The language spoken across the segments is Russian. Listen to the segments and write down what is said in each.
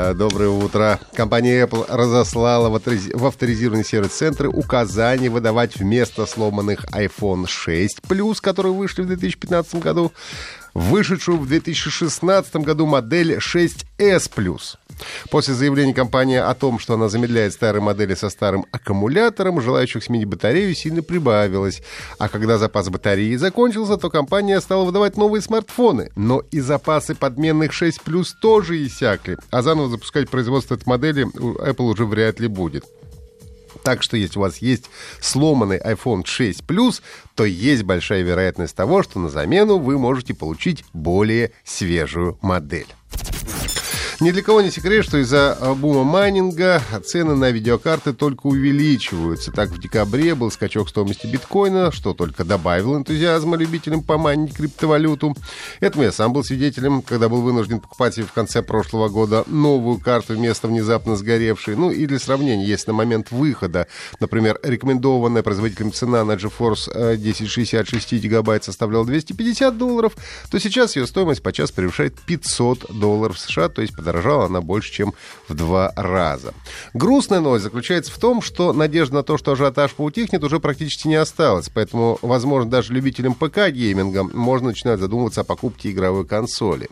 Э, Доброе утро. Компания Apple разослала в авториз- в авторизированные сервис-центры указания выдавать вместо сломанных iPhone 6 Plus, которые вышли в 2015 году, вышедшую в 2016 году модель 6s Plus. После заявления компании о том, что она замедляет старые модели со старым аккумулятором, желающих сменить батарею сильно прибавилось. А когда запас батареи закончился, то компания стала выдавать новые смартфоны. Но и запасы подменных 6 Plus тоже иссякли. А заново запускать производство этой модели Apple уже вряд ли будет. Так что если у вас есть сломанный iPhone 6 Plus, то есть большая вероятность того, что на замену вы можете получить более свежую модель. Ни для кого не секрет, что из-за э, бума майнинга цены на видеокарты только увеличиваются. Так, в декабре был скачок стоимости биткоина, что только добавило энтузиазма любителям поманить криптовалюту. Этому я сам был свидетелем, когда был вынужден покупать в конце прошлого года новую карту вместо внезапно сгоревшей. Ну и для сравнения, если на момент выхода, например, рекомендованная производителем цена на GeForce э, 1060 6 гигабайт составляла 250 долларов, то сейчас ее стоимость подчас превышает 500 долларов США, то есть подорожала она больше, чем в два раза. Грустная новость заключается в том, что надежда на то, что ажиотаж поутихнет, уже практически не осталось. Поэтому, возможно, даже любителям ПК-гейминга можно начинать задумываться о покупке игровой консоли.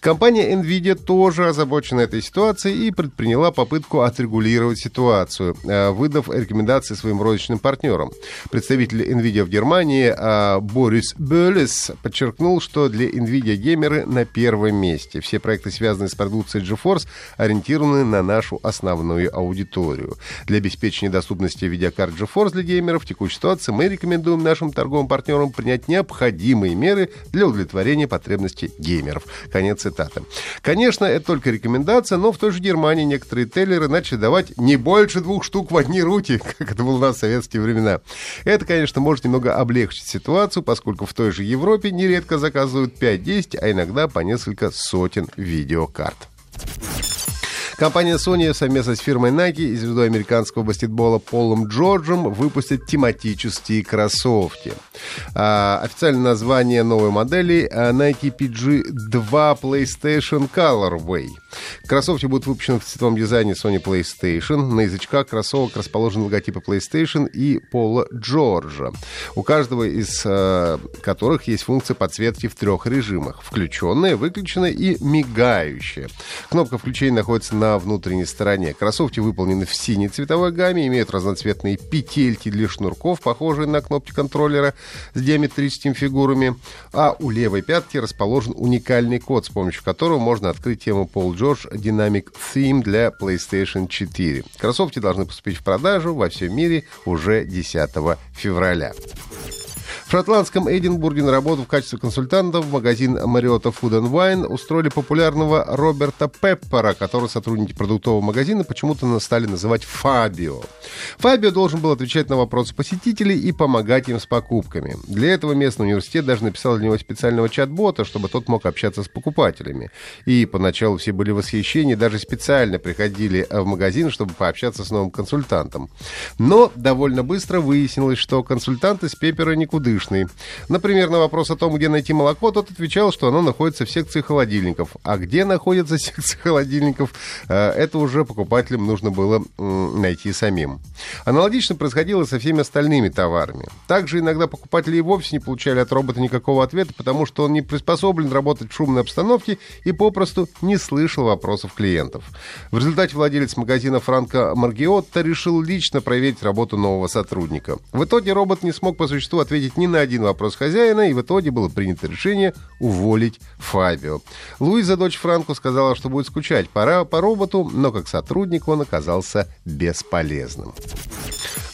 Компания NVIDIA тоже озабочена этой ситуацией и предприняла попытку отрегулировать ситуацию, э, выдав рекомендации своим розничным партнерам. Представитель NVIDIA в Германии э, Борис Бёлес подчеркнул, что для NVIDIA геймеры на первом месте. Все проекты, связанные с продукцией GeForce, ориентированы на нашу основную аудиторию. Для обеспечения доступности видеокарт GeForce для геймеров в текущей ситуации мы рекомендуем нашим торговым партнерам принять необходимые меры для удовлетворения потребностей геймеров. Конец цитаты. Конечно, это только рекомендация, но в той же Германии некоторые тейлеры начали давать не больше двух штук в одни руки, как это было у нас в советские времена. Это, конечно, может немного облегчить ситуацию, поскольку в той же Европе нередко заказывают 5-10, а иногда по несколько сотен видеокарт. Компания Sony совместно с фирмой Nike и звездой американского баскетбола Полом Джорджем выпустит тематические кроссовки. А, официальное название новой модели а, Nike PG2 PlayStation Colorway. Кроссовки будут выпущены в цветовом дизайне Sony PlayStation. На язычках кроссовок расположены логотипы PlayStation и Пола Джорджа. У каждого из э, которых есть функция подсветки в трех режимах. Включенная, выключенная и мигающая. Кнопка включения находится на внутренней стороне. Кроссовки выполнены в синей цветовой гамме, имеют разноцветные петельки для шнурков, похожие на кнопки контроллера с диаметрическими фигурами. А у левой пятки расположен уникальный код, с помощью которого можно открыть тему Paul George Dynamic Theme для PlayStation 4. Кроссовки должны поступить в продажу во всем мире уже 10 февраля. Шотландском Эдинбурге на работу в качестве консультанта в магазин Marriott Food and Wine устроили популярного Роберта Пеппера, который сотрудники продуктового магазина почему-то стали называть Фабио. Фабио должен был отвечать на вопросы посетителей и помогать им с покупками. Для этого местный университет даже написал для него специального чат-бота, чтобы тот мог общаться с покупателями. И поначалу все были в восхищении, даже специально приходили в магазин, чтобы пообщаться с новым консультантом. Но довольно быстро выяснилось, что консультант из Пеппера никудышный. Например, на вопрос о том, где найти молоко, тот отвечал, что оно находится в секции холодильников. А где находится секция холодильников, э, это уже покупателям нужно было найти самим. Аналогично происходило со всеми остальными товарами. Также иногда покупатели и вовсе не получали от робота никакого ответа, потому что он не приспособлен работать в шумной обстановке и попросту не слышал вопросов клиентов. В результате владелец магазина Франко Маргиотто решил лично проверить работу нового сотрудника. В итоге робот не смог по существу ответить ни на один вопрос хозяина, и в итоге было принято решение уволить Фабио. Луиза, дочь Франко, сказала, что будет скучать по, по роботу, но как сотрудник он оказался бесполезным.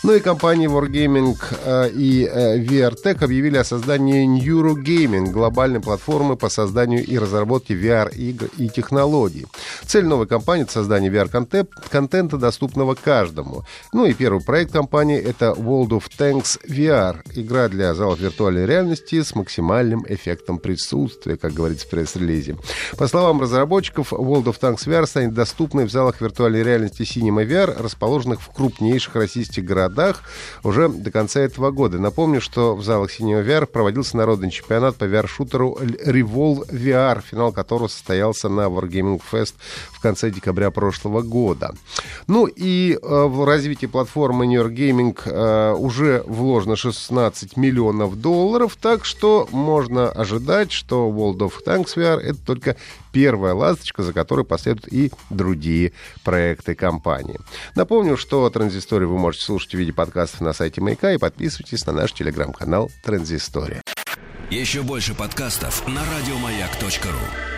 Ну и компании Wargaming э, и э, VRTech объявили о создании Neurogaming, глобальной платформы по созданию и разработке VR-игр и технологий. Цель новой компании — это создание VR-контента, доступного каждому. Ну и первый проект компании — это World of Tanks VR, игра для залах виртуальной реальности с максимальным эффектом присутствия, как говорится в пресс-релизе. По словам разработчиков, World of Tanks VR станет доступной в залах виртуальной реальности Cinema VR, расположенных в крупнейших российских городах уже до конца этого года. Напомню, что в залах Cinema VR проводился народный чемпионат по VR-шутеру Revolve VR, финал которого состоялся на Wargaming Fest в конце декабря прошлого года. Ну и э, в развитие платформы New York Gaming э, уже вложено 16 миллионов долларов, так что можно ожидать, что World of Tanks VR это только первая ласточка, за которой последуют и другие проекты компании. Напомню, что Транзисторию вы можете слушать в виде подкастов на сайте Маяка и подписывайтесь на наш телеграм-канал Транзистория. Еще больше подкастов на радиомаяк.ру